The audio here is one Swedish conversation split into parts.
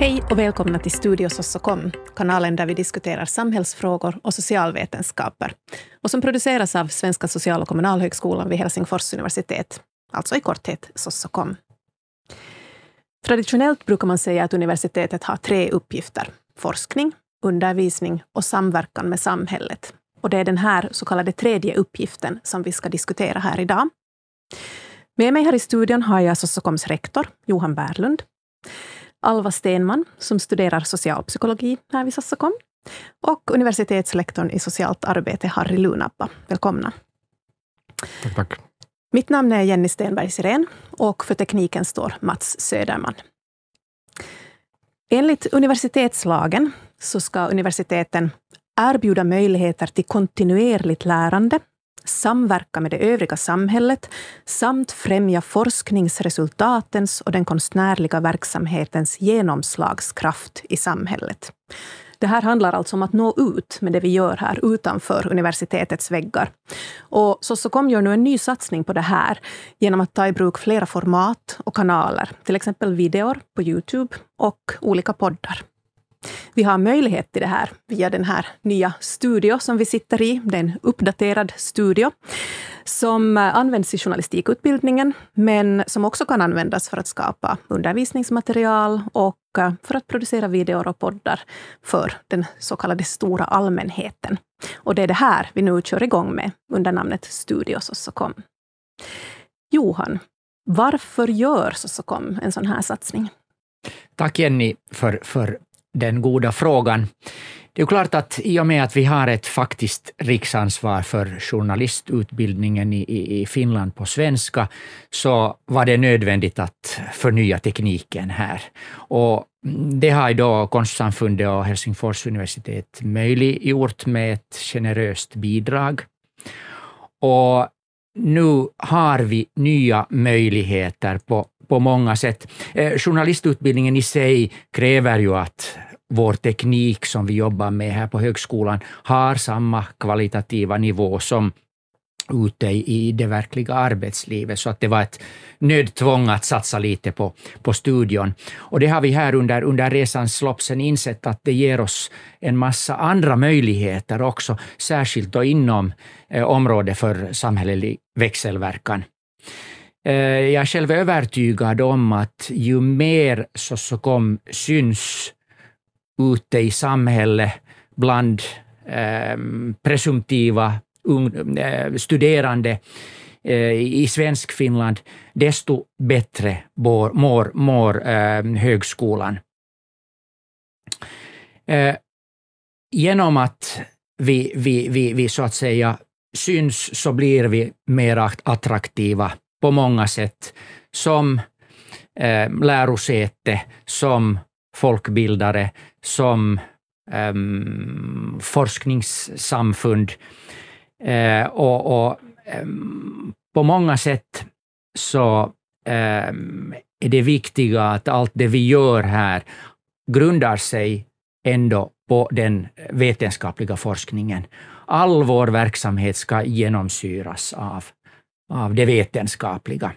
Hej och välkomna till Studio Sossokom, kanalen där vi diskuterar samhällsfrågor och socialvetenskaper och som produceras av Svenska social och kommunalhögskolan vid Helsingfors universitet, alltså i korthet Sossokom. Traditionellt brukar man säga att universitetet har tre uppgifter. Forskning, undervisning och samverkan med samhället. Och det är den här så kallade tredje uppgiften som vi ska diskutera här idag. Med mig här i studion har jag Sossokoms rektor, Johan Bärlund, Alva Stenman, som studerar socialpsykologi här vid Sossokom, och universitetslektorn i socialt arbete, Harry Lunappa. Välkomna. Tack, tack. Mitt namn är Jenny Stenberg Sirén och för tekniken står Mats Söderman. Enligt universitetslagen så ska universiteten erbjuda möjligheter till kontinuerligt lärande, samverka med det övriga samhället samt främja forskningsresultatens och den konstnärliga verksamhetens genomslagskraft i samhället. Det här handlar alltså om att nå ut med det vi gör här utanför universitetets väggar. Och Sossokom gör nu en ny satsning på det här genom att ta i bruk flera format och kanaler, till exempel videor på Youtube och olika poddar. Vi har möjlighet till det här via den här nya studio som vi sitter i. Det är en uppdaterad studio som eh, används i journalistikutbildningen, men som också kan användas för att skapa undervisningsmaterial och eh, för att producera videor och poddar för den så kallade stora allmänheten. Och det är det här vi nu kör igång med under namnet Studio Sossokom. Johan, varför gör Sossokom en sån här satsning? Tack Jenny för, för den goda frågan. Det är klart att i och med att vi har ett faktiskt riksansvar för journalistutbildningen i, i, Finland på svenska, så var det nödvändigt att förnya tekniken här. Och det har då Konstsamfundet och Helsingfors universitet möjliggjort med ett generöst bidrag. Och nu har vi nya möjligheter på, på många sätt. Eh, journalistutbildningen i sig kräver ju att vår teknik som vi jobbar med här på högskolan har samma kvalitativa nivå som ute i det verkliga arbetslivet, så att det var ett nödtvång att satsa lite på, på studion. Och det har vi här under, under resans lopp sen insett att det ger oss en massa andra möjligheter också, särskilt då inom eh, området för samhällelig växelverkan. Eh, jag är själv övertygad om att ju mer Sossocom syns ute i samhället bland eh, presumtiva un, eh, studerande eh, i svensk Finland, desto bättre mår, mår, mår högskolan. Genom att vi, vi, vi, vi så att säga syns så blir vi mer attraktiva på många sätt som eh, lärosäte, som folkbildare, som eh, forskningssamfund. Eh, och, och eh, på många sätt så eh, är det viktiga att allt det vi gör här grundar sig ändå på den vetenskapliga forskningen. All vår verksamhet ska genomsyras av, av det vetenskapliga.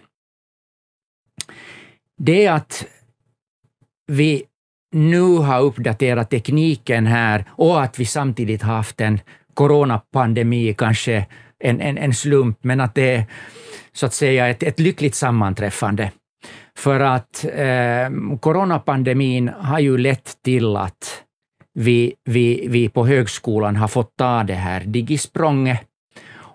Det att vi nu har uppdaterat tekniken här och att vi samtidigt haft en coronapandemi, kanske en, en, en slump, men att det är så att säga ett, ett lyckligt sammanträffande. För att eh, coronapandemin har ju lett till att vi, vi, vi på högskolan har fått ta det här digisprånget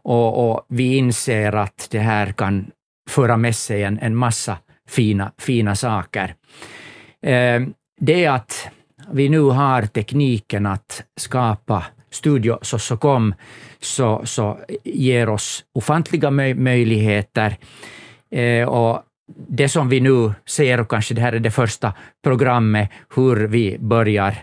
och, och vi inser att det här kan föra med sig en, en massa fina, fina saker. Eh, det är att vi nu har tekniken att skapa Studio Sossokom, så, så ger oss ofantliga möj möjligheter. Eh, och det som vi nu ser, och kanske det här är det första programmet, hur vi börjar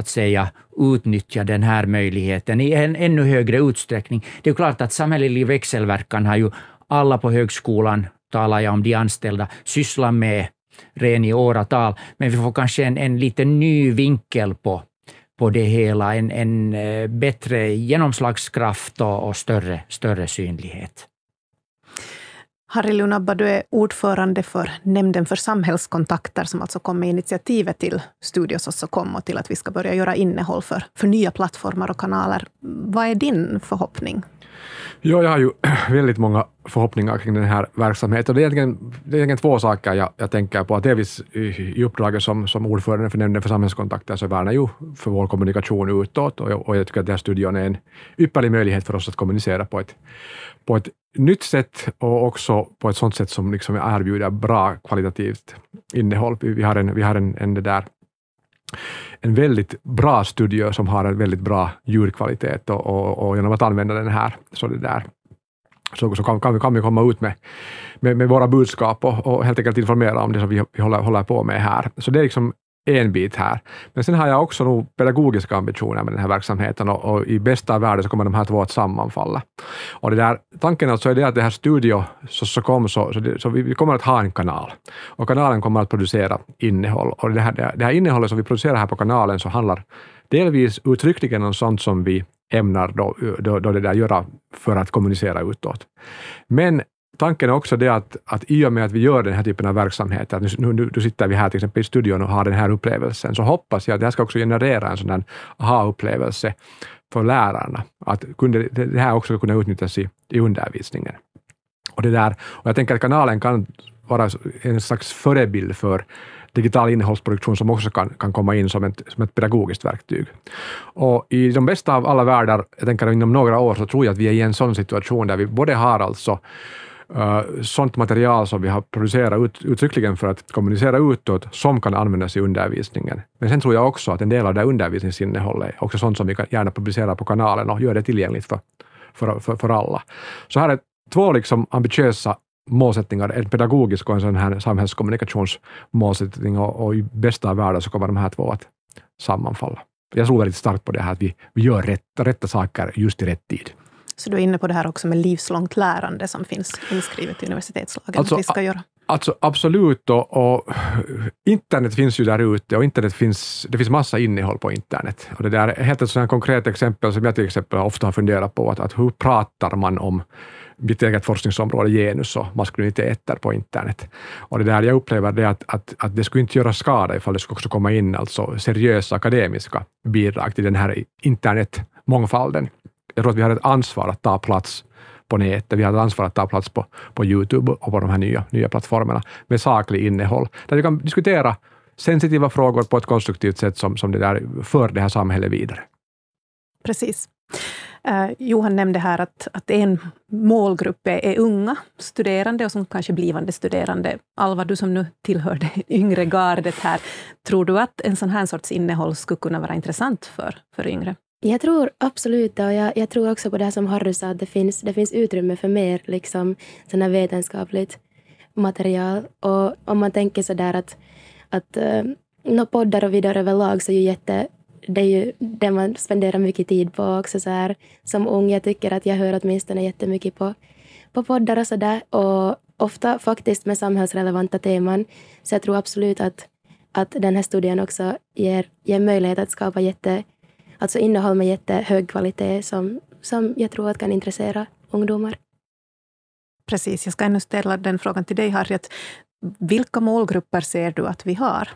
att säga, utnyttja den här möjligheten i en ännu högre utsträckning. Det är klart att samhällelig växelverkan har ju alla på högskolan, talar jag om de anställda, sysslat med ren i åratal, men vi får kanske en, en lite ny vinkel på, på det hela, en, en eh, bättre genomslagskraft och, och större, större synlighet. Harry Lunabba, du är ordförande för Nämnden för samhällskontakter, som alltså kom med initiativet till Studios och kom och till att vi ska börja göra innehåll för, för nya plattformar och kanaler. Vad är din förhoppning? Ja, jag har ju väldigt många förhoppningar kring den här verksamheten. Det är egentligen, det är egentligen två saker jag, jag tänker på. Delvis i, uppdraget som, som ordförande för Nämnden för samhällskontakter så värnar ju för vår kommunikation utåt och jag, och jag tycker att den här studion är en ypperlig möjlighet för oss att kommunicera på ett, på ett nytt sätt och också på ett sådant sätt som liksom erbjuder bra kvalitativt innehåll. Vi, vi har en, vi har en, en det där en väldigt bra studio som har en väldigt bra ljudkvalitet och, och, och genom att använda den här så, det där, så, så kan, kan, vi, kan vi komma ut med, med, med våra budskap och, och, helt enkelt informera om det som vi, vi håller, håller på med här. Så det är liksom en bit här. Men sen har jag också nog pedagogiska ambitioner med den här verksamheten och, och i bästa av världen så kommer de här två att sammanfalla. Och det där, tanken alltså är det att det här Studio så, så kom så, så, det, så vi, vi, kommer att ha en kanal och kanalen kommer att producera innehåll och det här, det, det här innehållet som vi producerar här på kanalen så handlar delvis uttryckligen om sånt som vi ämnar då, då, då det där göra för att kommunicera utåt. Men tanken är också det att, att i och med att vi gör den här typen av verksamhet, att nu, nu, nu sitter vi här till exempel i studion och har den här upplevelsen, så hoppas jag att det här ska också generera en sådan aha-upplevelse för lärarna, att kunde, det här också ska kunna utnyttjas i, i undervisningen. Och, det där, och jag tänker att kanalen kan vara en slags förebild för digital innehållsproduktion som också kan, kan komma in som ett, som ett pedagogiskt verktyg. Och I de bästa av alla världar, jag tänker inom några år, så tror jag att vi är i en sån situation där vi både har alltså uh, sånt material som vi har producerat ut, uttryckligen för att kommunicera utåt, som kan användas i undervisningen. Men sen tror jag också att en del av det undervisningsinnehållet är också sånt som vi kan gärna publicera på kanalen och göra det tillgängligt för, för, för, för alla. Så här är två liksom ambitiösa målsättningar, en pedagogisk och en sån här samhällskommunikationsmålsättning och, och i bästa av världar så kommer de här två att sammanfalla. Jag tror väldigt starkt på det här att vi, vi gör rätt, rätta saker just i rätt tid. Så du är inne på det här också med livslångt lärande som finns inskrivet i universitetslagen alltså, att vi ska göra? Alltså absolut, och, och, internet finns ju där ute och internet finns, det finns massa innehåll på internet. Och det där är helt ett sådant konkret exempel som jag till exempel ofta har funderat på, att, att hur pratar man om mitt eget forskningsområde, genus och maskuliniteter på internet. Och det där jag upplever det att, att, att det skulle inte göra skada ifall det skulle också komma in alltså seriösa akademiska bidrag till den här internetmångfalden jag tror att vi har ett ansvar att ta plats på nätet, vi har ett ansvar att ta plats på, på Youtube och på de här nya, nya plattformarna med saklig innehåll, där vi kan diskutera sensitiva frågor på ett konstruktivt sätt som, som det där för det här samhället vidare. Precis. Eh, Johan nämnde här att, att en målgrupp är, är, unga studerande och som kanske blivande studerande. Alva, du som nu tillhör det yngre gardet här, tror du att en sån här sorts innehåll skulle kunna vara intressant för, för yngre? Jag tror absolut det och jag, jag, tror också på det här som Harry sa, att det finns, det finns utrymme för mer liksom, här vetenskapligt material. Och om man tänker så där att, att uh, poddar och videor överlag så är ju jätte, det är ju det man spenderar mycket tid på också så här. Som ung, jag tycker att jag hör åtminstone jättemycket på, på poddar och sådär. Och ofta faktiskt med samhällsrelevanta teman. Så jag tror absolut att, att den här studien också ger, ger möjlighet att skapa jätte Alltså innehåll med jättehög kvalitet som, som jag tror att kan intressera ungdomar. Precis, jag ska ännu ställa den frågan till dig Harriet. Vilka målgrupper ser du att vi har?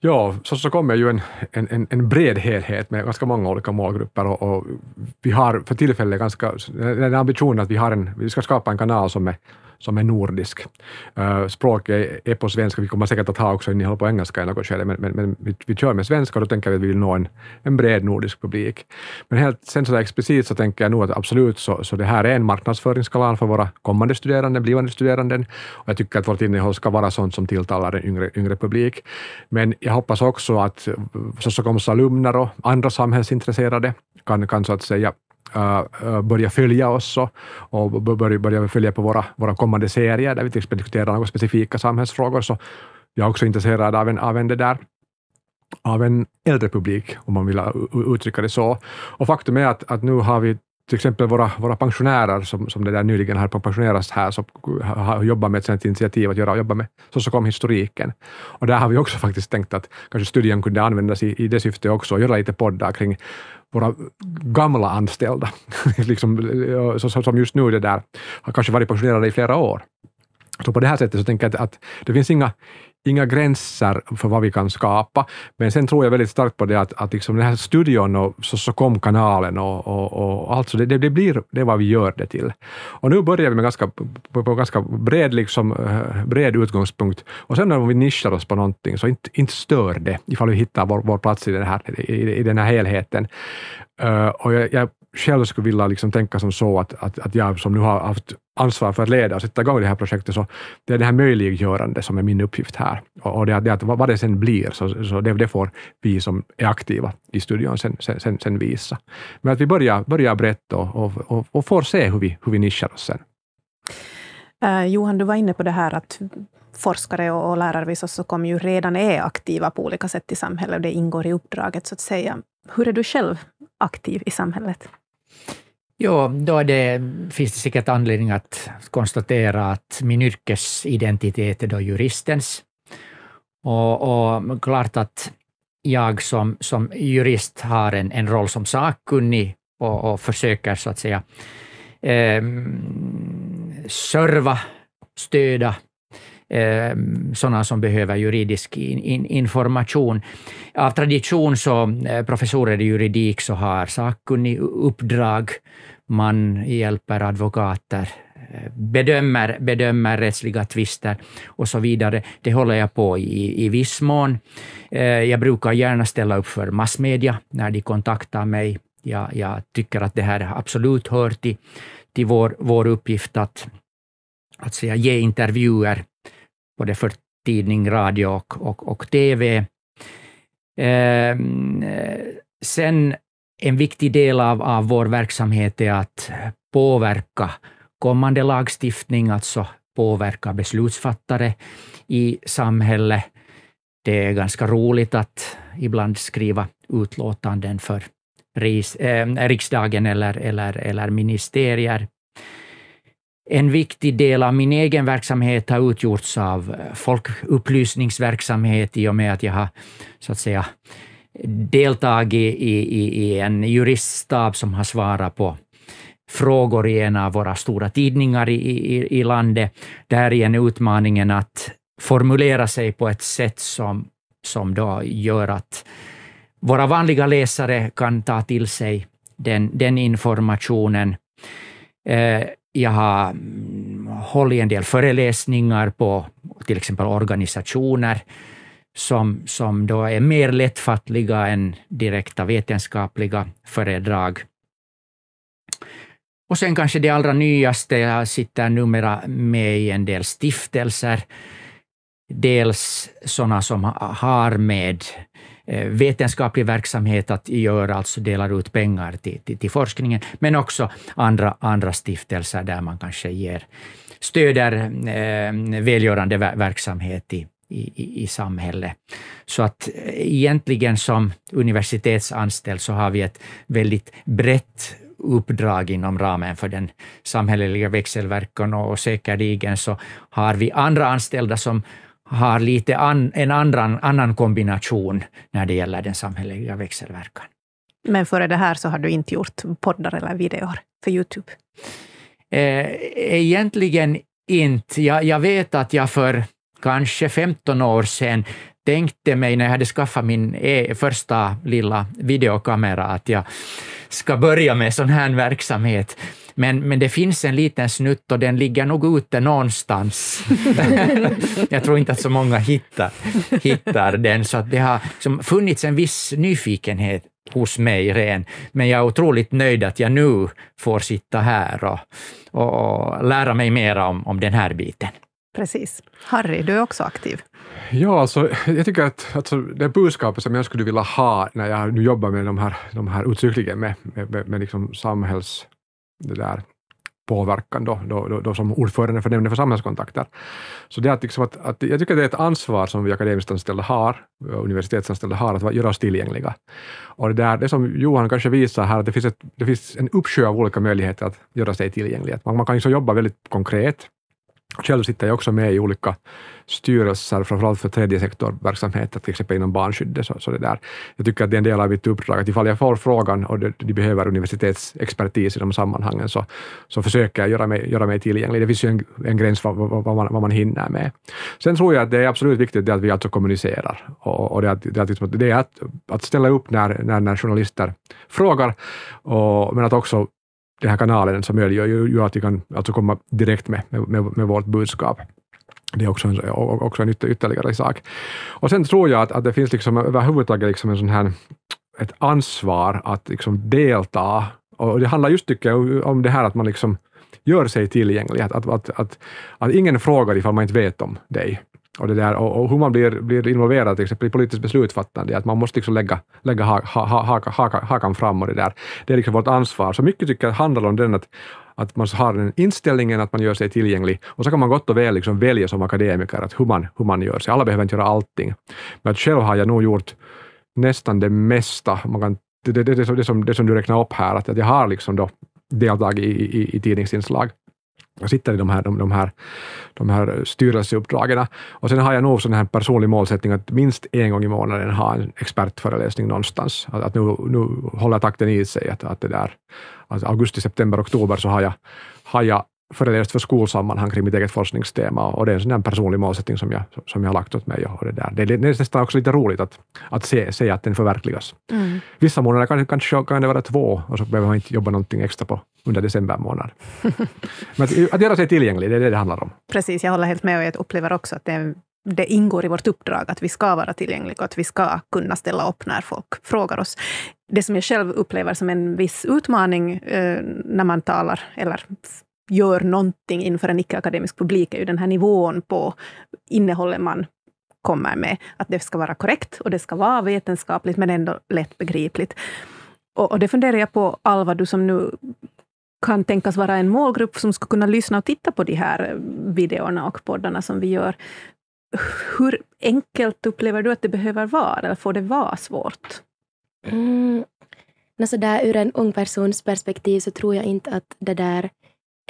Ja, så, så kommer ju en, en, en bred helhet med ganska många olika målgrupper och, och vi har för tillfället ganska, den ambitionen att vi, har en, vi ska skapa en kanal som är som är nordisk. Eh, Språket är på svenska, vi kommer säkert att ha också innehåll på engelska i något skede, men, men, men vi, vi kör med svenska och då tänker vi att vi vill nå en, en bred nordisk publik. Men helt sen så explicit så tänker jag nog att absolut så, så det här är en marknadsföringskanal för våra kommande studerande, blivande studerande, och jag tycker att vårt innehåll ska vara sånt som tilltalar en yngre, yngre publik. Men jag hoppas också att Sossocomos alumner och andra samhällsintresserade kan, kan så att säga Eh, eh, börja följa oss och, börja, börja följa på våra, våra kommande serier, där vi till exempel diskuterar några specifika samhällsfrågor. Så jag är också intresserad av en, av en det där av en äldre publik, om man vill uttrycka det så. Och faktum är att, att nu har vi till exempel våra, våra pensionärer som, som det där nyligen har pensionerats här, som har jobbat med ett sådant initiativ att göra, jobba med historiken. Och där har vi också faktiskt tänkt att kanske studien kunde användas i, i det syftet också, och göra lite poddar kring våra gamla anställda, liksom, som just nu det där, har kanske varit pensionerade i flera år. Så på det här sättet så tänker jag att, att det finns inga inga gränser för vad vi kan skapa. Men sen tror jag väldigt starkt på det att, att liksom den här studion och så, så kom kanalen och, och, och allt så det, det, blir det vad vi gör det till. Och nu börjar vi med ganska, på, på ganska bred, liksom, eh, bred utgångspunkt och sen när vi nischar oss på någonting så inte, inte stör det ifall vi hittar vår, vår plats i den här, i, i den här helheten. Uh, och jag, jag själv skulle vilja liksom tänka som så att, att, att jag som nu har haft ansvar för att leda och sätta igång det här projektet, så det är det här möjliggörande som är min uppgift här. Och, och det, det att vad det sen blir, så, så det, det, får vi som är aktiva i studion sen, sen, sen visa. Men att vi börjar, börjar brett och, och, och, och får se hur vi, hur vi nischar oss sen. Eh, Johan, du var inne på det här att forskare och, och lärare vid kom ju redan är aktiva på olika sätt i samhället, och det ingår i uppdraget så att säga. Hur är du själv aktiv i samhället? Ja, då det, finns det säkert anledning att konstatera att min yrkesidentitet är då juristens. Och, och klart att jag som, som jurist har en, en roll som sakkunnig och, och försöker så att säga eh, serva, stöda eh, sådana som behöver juridisk in, in, information. Av tradition så eh, professorer i juridik så har sakkunnig uppdrag. Man hjälper advokater eh, bedömer, bedömer rättsliga tvister och så vidare. Det håller jag på i, i viss mån. Eh, jag brukar gärna ställa upp för massmedia när de kontaktar mig. Jag, jag tycker att det här absolut hör till, till vår, vår uppgift att, att säga, ge intervjuer både för tidning, radio och, och, och TV. Eh, sen en viktig del av, av vår verksamhet är att påverka kommande lagstiftning, alltså påverka beslutsfattare i samhället. Det är ganska roligt att ibland skriva utlåtanden för ris, eh, riksdagen eller, eller, eller ministerier. En viktig del av min egen verksamhet har utgjorts av eh, folkupplysningsverksamhet i och med att jag har så att säga deltagit i, i, i en juriststab som har svarat på frågor i en av våra stora tidningar i, i, i landet. Där igen utmaningen att formulera sig på ett sätt som, som då gör att våra vanliga läsare kan ta till sig den, den informationen. Eh, jag har mm, hållit en del föreläsningar på till exempel organisationer som, som då är mer lättfattliga än direkta vetenskapliga föredrag. Och sen kanske det allra nyaste, jag sitter numera med i en del stiftelser, dels sådana som har med Eh, Eh, vetenskaplig verksamhet att göra, alltså delar ut pengar till, till, till, forskningen, men också andra, andra stiftelser där man kanske ger, stöder eh, välgörande verksamhet i, i, i samhället. Så att eh, egentligen som universitetsanställd så har vi ett väldigt brett uppdrag inom ramen för den samhälleliga växelverkan och säkerligen så har vi andra anställda som har lite an, en annan, annan kombination när det gäller den samhälleliga växelverkan. Men före det här så har du inte gjort poddar eller videor för Youtube? Eh, egentligen inte. Jag, jag vet att jag för kanske 15 år sedan tänkte mig när jag hade skaffat min e första lilla videokamera att jag ska börja med sån här verksamhet. Men, men det finns en liten snutt och den ligger nog ute någonstans. jag tror inte att så många hittar, hittar den, så att det har som funnits en viss nyfikenhet hos mig ren, men jag är otroligt nöjd att jag nu får sitta här och, och, och lära mig mer om, om den här biten. Precis. Harry, du är också aktiv. Ja, alltså, jag tycker att alltså, det budskapet som jag skulle vilja ha när jag nu jobbar med de här, de här uttryckligen med, med, med, med liksom samhälls det där påverkan då, då, då, då som ordförande för Nämnden för samhällskontakter. Så det är liksom att, att, jag tycker det är ett ansvar som vi akademiskt anställda har, universitetsanställda har, att göra oss tillgängliga. Och det, där, det som Johan kanske visar här, att det finns, ett, det finns en uppsjö av olika möjligheter att göra sig tillgänglig. Man, man kan liksom jobba väldigt konkret. Själv sitter jag också med i olika styrelser, framförallt för tredje sektorverksamheter, till exempel inom barnskyddet. Så, så det där. Jag tycker att det är en del av mitt uppdrag, att ifall jag får frågan och de, de behöver universitetsexpertis i de sammanhangen, så, så försöker jag göra mig, göra mig tillgänglig. Det finns ju en, en gräns för vad, vad, man, vad man hinner med. Sen tror jag att det är absolut viktigt det att vi alltså kommunicerar. Och, och det, att, det, att, liksom, det är att, att ställa upp när, när, när journalister frågar, och, men att också den här kanalen som möjliggör ju att vi kan alltså komma direkt med, med, med vårt budskap. Det är också en, också en ytterligare sak. Och sen tror jag att, att det finns liksom överhuvudtaget liksom en sån här, ett ansvar att liksom delta. Och det handlar just, tycker jag, om det här att man liksom gör sig tillgänglig, att, att, att, att, att ingen frågar ifall man inte vet om dig. Och, det där, och, och hur man blir, blir involverad till exempel i politiskt beslutsfattande, att man måste liksom lägga, lägga ha, ha, ha, ha, hakan fram och det där. Det är liksom vårt ansvar. Så mycket tycker jag handlar om den att, att man har den inställningen att man gör sig tillgänglig och så kan man gott och väl liksom välja som akademiker att hur, man, hur man gör sig. Alla behöver inte göra allting. Men att själv har jag nog gjort nästan det mesta. Man kan, det, det, det, det, som, det som du räknar upp här, att, att jag har liksom då deltagit i, i, i tidningsinslag sitter i de här, de, de här, de här styrelseuppdragen. Och sen har jag nog sån här personlig målsättning att minst en gång i månaden ha en expertföreläsning någonstans. Att, att nu, nu håller takten i sig. Att, att det där, alltså augusti, september, oktober så har jag, har jag föreläst för skolsammanhang kring mitt eget forskningstema och det är en sån personlig målsättning som jag, som jag har lagt åt mig. Och det, där. Det, är nästan också lite roligt att, att se, se att den förverkligas. Mm. Vissa månader kan, kanske kan det vara två och så behöver man inte jobba någonting extra på under december månad. Men att, att göra sig tillgänglig, det är det det handlar om. Precis, jag håller helt med och jag upplever också att det, det ingår i vårt uppdrag att vi ska vara tillgängliga och att vi ska kunna ställa upp när folk frågar oss. Det som jag själv upplever som en viss utmaning eh, när man talar eller gör någonting inför en icke-akademisk publik är ju den här nivån på innehållet man kommer med. Att det ska vara korrekt och det ska vara vetenskapligt men ändå lättbegripligt. Och, och det funderar jag på, Alva, du som nu kan tänkas vara en målgrupp som ska kunna lyssna och titta på de här videorna och poddarna som vi gör. Hur enkelt upplever du att det behöver vara, eller får det vara svårt? Mm. Alltså där, ur en ung persons perspektiv så tror jag inte att det där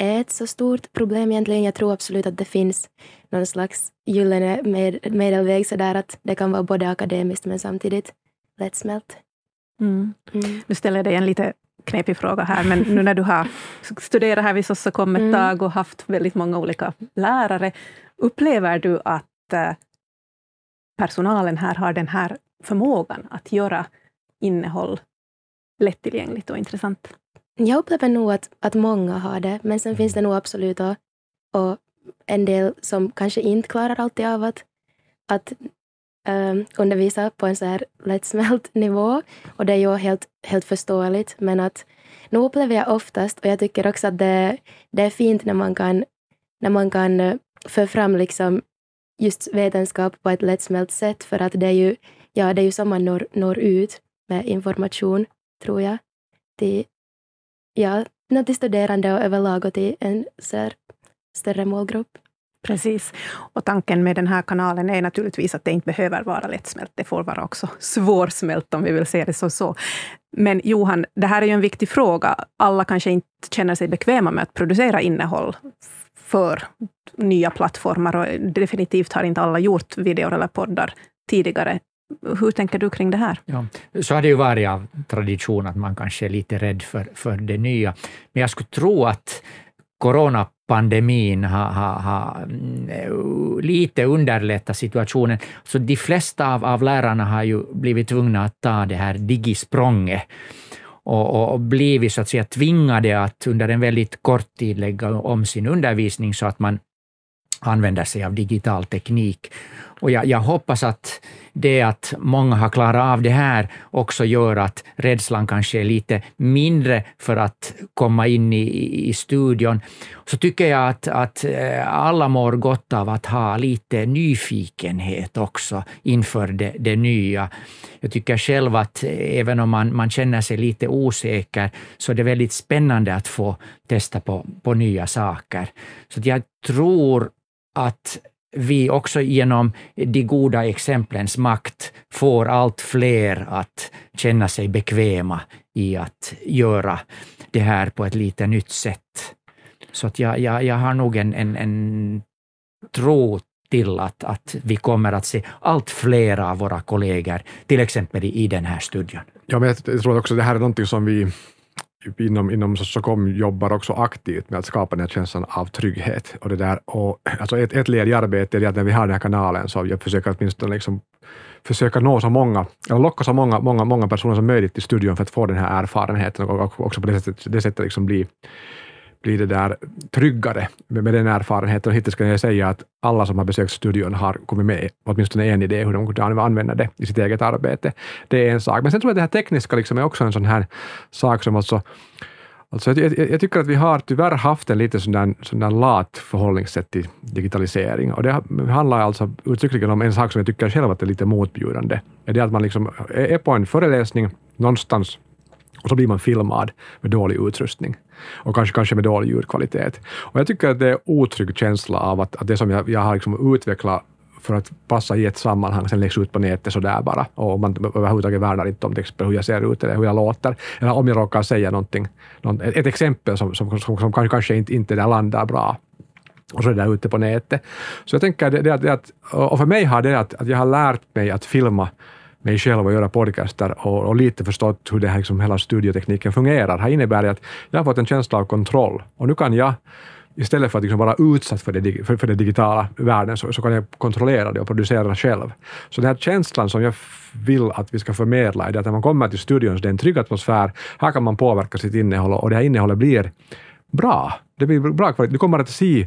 är ett så stort problem egentligen. Jag tror absolut att det finns någon slags gyllene med, medelväg så där att det kan vara både akademiskt men samtidigt lättsmält. Mm. Mm. Nu ställer jag dig en lite knepig fråga här, men nu när du har studerat här vid Sossakom ett mm. tag och haft väldigt många olika lärare, upplever du att eh, personalen här har den här förmågan att göra innehåll lättillgängligt och intressant? Jag upplever nog att, att många har det, men sen finns det nog absolut och, och en del som kanske inte klarar alltid av att, att um, undervisa på en så här lättsmält nivå. Och det är ju helt, helt förståeligt, men att nu upplever jag oftast, och jag tycker också att det, det är fint när man kan, när man kan uh, föra fram liksom just vetenskap på ett lättsmält sätt, för att det är ju, ja, det är ju så man når, når ut med information, tror jag, till, ja, till studerande och överlag och till en större målgrupp. Precis. Och tanken med den här kanalen är naturligtvis att det inte behöver vara lättsmält. Det får vara också svårsmält om vi vill se det som så. Men Johan, det här är ju en viktig fråga. Alla kanske inte känner sig bekväma med att producera innehåll för nya plattformar och definitivt har inte alla gjort videor eller poddar tidigare. Hur tänker du kring det här? Ja, så har det ju varit av tradition att man kanske är lite rädd för, för det nya. Men jag skulle tro att coronapandemin har, har, har mm, lite underlättat situationen. Så de flesta av, av lärarna har ju blivit tvungna att ta det här digisprånget och, och, och blivit så att säga tvingade att under en väldigt kort tid lägga om sin undervisning så att man använder sig av digital teknik. Och jag, jag hoppas att det att många har klarat av det här också gör att rädslan kanske är lite mindre för att komma in i, i studion. Så tycker jag att, att eh, alla mår gott av att ha lite nyfikenhet också inför det, det nya. Jag tycker själv att även om man, man känner sig lite osäker, så är det väldigt spännande att få testa på, på nya saker. Så jag tror att vi också genom de goda exemplens makt får allt fler att känna sig bekväma i att göra det här på ett lite nytt sätt. Så att jag, jag, jag har nog en, en, en tro till att, att vi kommer att se allt fler av våra kollegor, till exempel i, i den här studien. Ja, men jag tror också att det här är någonting som vi Typ inom, inom Socom jobbar också aktivt med att skapa den här känslan av trygghet. Och det där, och, alltså ett, ett led i arbetet är att när vi har den här kanalen så jag försöker åtminstone liksom försöka nå så många, eller locka så många, många, många personer som möjligt till studion för att få den här erfarenheten och också på det sättet, det sättet liksom bli blir det där tryggare med, med den erfarenheten. Och hittills kan jag säga att alla som har besökt studion har kommit med åtminstone en idé hur de kan använda det i sitt eget arbete. Det är en sak. Men sen tror jag att det här tekniska liksom är också en sån här sak som alltså Alltså jag, jag, jag, tycker att vi har tyvärr haft en lite sån där, sån där lat förhållningssätt till digitalisering. Och det handlar alltså uttryckligen om en sak som jag tycker själv att är lite motbjudande. Det Är det att man liksom är på en föreläsning någonstans och så blir man filmad med dålig utrustning och kanske, kanske med dålig ljudkvalitet. Och jag tycker att det är en otrygg känsla av att, att det som jag, jag har liksom utvecklat för att passa i ett sammanhang, sen läggs ut på nätet sådär bara. Och man överhuvudtaget värnar inte om till exempel hur jag ser ut eller hur jag låter. Eller om jag råkar säga någonting, ett exempel som, som, som, som kanske inte, inte där landar bra. Och så är det där ute på nätet. Så jag tänker det, det, det och för mig har det att, att jag har lärt mig att filma mig själv och göra podcaster och, och lite förstått hur det här, liksom, hela studiotekniken fungerar, Det innebär att jag har fått en känsla av kontroll. Och nu kan jag istället för att liksom vara utsatt för det, för, för det digitala världen, så, så, kan jag kontrollera det och producera själv. Så den här känslan som jag vill att vi ska förmedla är att när man kommer till studion så det är en trygg atmosfär, här kan man påverka sitt innehåll och det här innehållet blir bra. Det blir bra kvalitet. Du kommer att se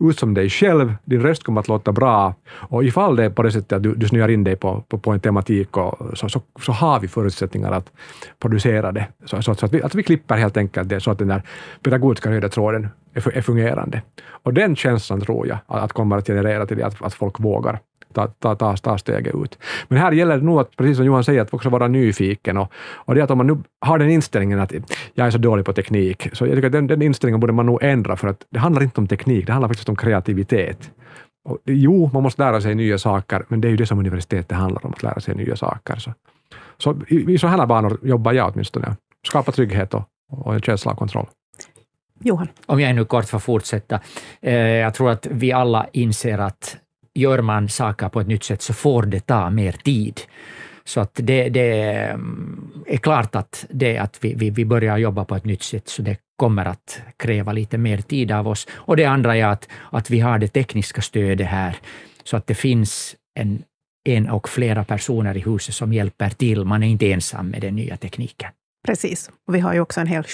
ut som dig själv, din röst kommer att låta bra och ifall det är på det sättet att du, du snöar in dig på, på, på en tematik och, så, så, så, har vi förutsättningar att producera det. Så, så, så att, vi, att vi klipper helt enkelt det så att den där pedagogiska röda tråden är, är fungerande. Och den känslan tror jag att kommer att generera till det att, att folk vågar ta, ta, ta, ta steget ut. Men här gäller det nog att, precis som Johan säger, att också vara nyfiken. Och, och det att om man nu har den inställningen att jag är så dålig på teknik, så jag tycker att den, den inställningen borde man nog ändra, för att det handlar inte om teknik, det handlar faktiskt om kreativitet. Och, jo, man måste lära sig nya saker, men det är ju det som universitetet handlar om, att lära sig nya saker. Så, så i, i sådana banor jobbar jag åtminstone. Skapa trygghet och, och en känsla av kontroll. Johan? Om jag ännu kort får fortsätta. Eh, jag tror att vi alla inser att gör man saker på ett nytt sätt så får det ta mer tid. Så att det, det mm, är klart att det att vi, vi, vi börjar jobba på ett nytt sätt, så det kommer att kräva lite mer tid av oss. Och det andra är att, att vi har det tekniska stödet här, så att det finns en, en och flera personer i huset som hjälper till. Man är inte ensam med den nya tekniken. Precis. Och vi har ju också en hel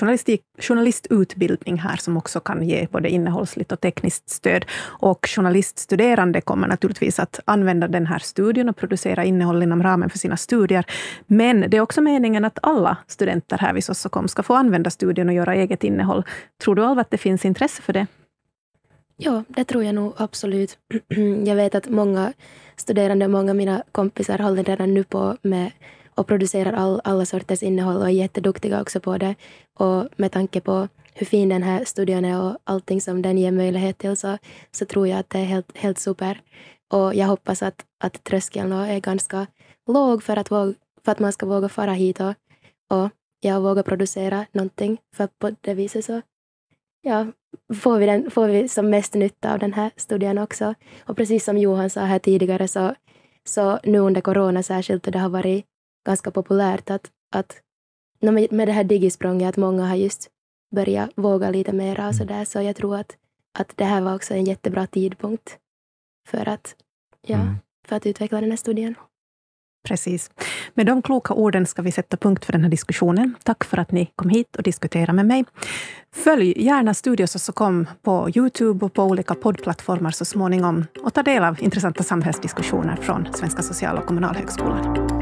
journalistutbildning här som också kan ge både innehållsligt och tekniskt stöd. Och journaliststuderande kommer naturligtvis att använda den här studien och producera innehåll inom ramen för sina studier. Men det är också meningen att alla studenter här vid Sossokom ska få använda studien och göra eget innehåll. Tror du, Alva, att det finns intresse för det? Ja, det tror jag nog absolut. Jag vet att många studerande, många av mina kompisar håller redan nu på med och producerar all, alla sorters innehåll och är jätteduktiga också på det. Och med tanke på hur fin den här studion är och allting som den ger möjlighet till så, så tror jag att det är helt, helt super. Och jag hoppas att, att tröskeln är ganska låg för att, våga, för att man ska våga fara hit och, och ja, våga producera någonting. För på det viset så ja, får, vi den, får vi som mest nytta av den här studien också. Och precis som Johan sa här tidigare så, så nu under corona särskilt, och det har varit ganska populärt att, att med det här digisprånget att många har just börjat våga lite mera och mm. sådär. Så jag tror att, att det här var också en jättebra tidpunkt för att, ja, mm. för att utveckla den här studien. Precis. Med de kloka orden ska vi sätta punkt för den här diskussionen. Tack för att ni kom hit och diskuterade med mig. Följ gärna Studios och så kom på Youtube och på olika poddplattformar så småningom och ta del av intressanta samhällsdiskussioner från Svenska social och kommunalhögskolan.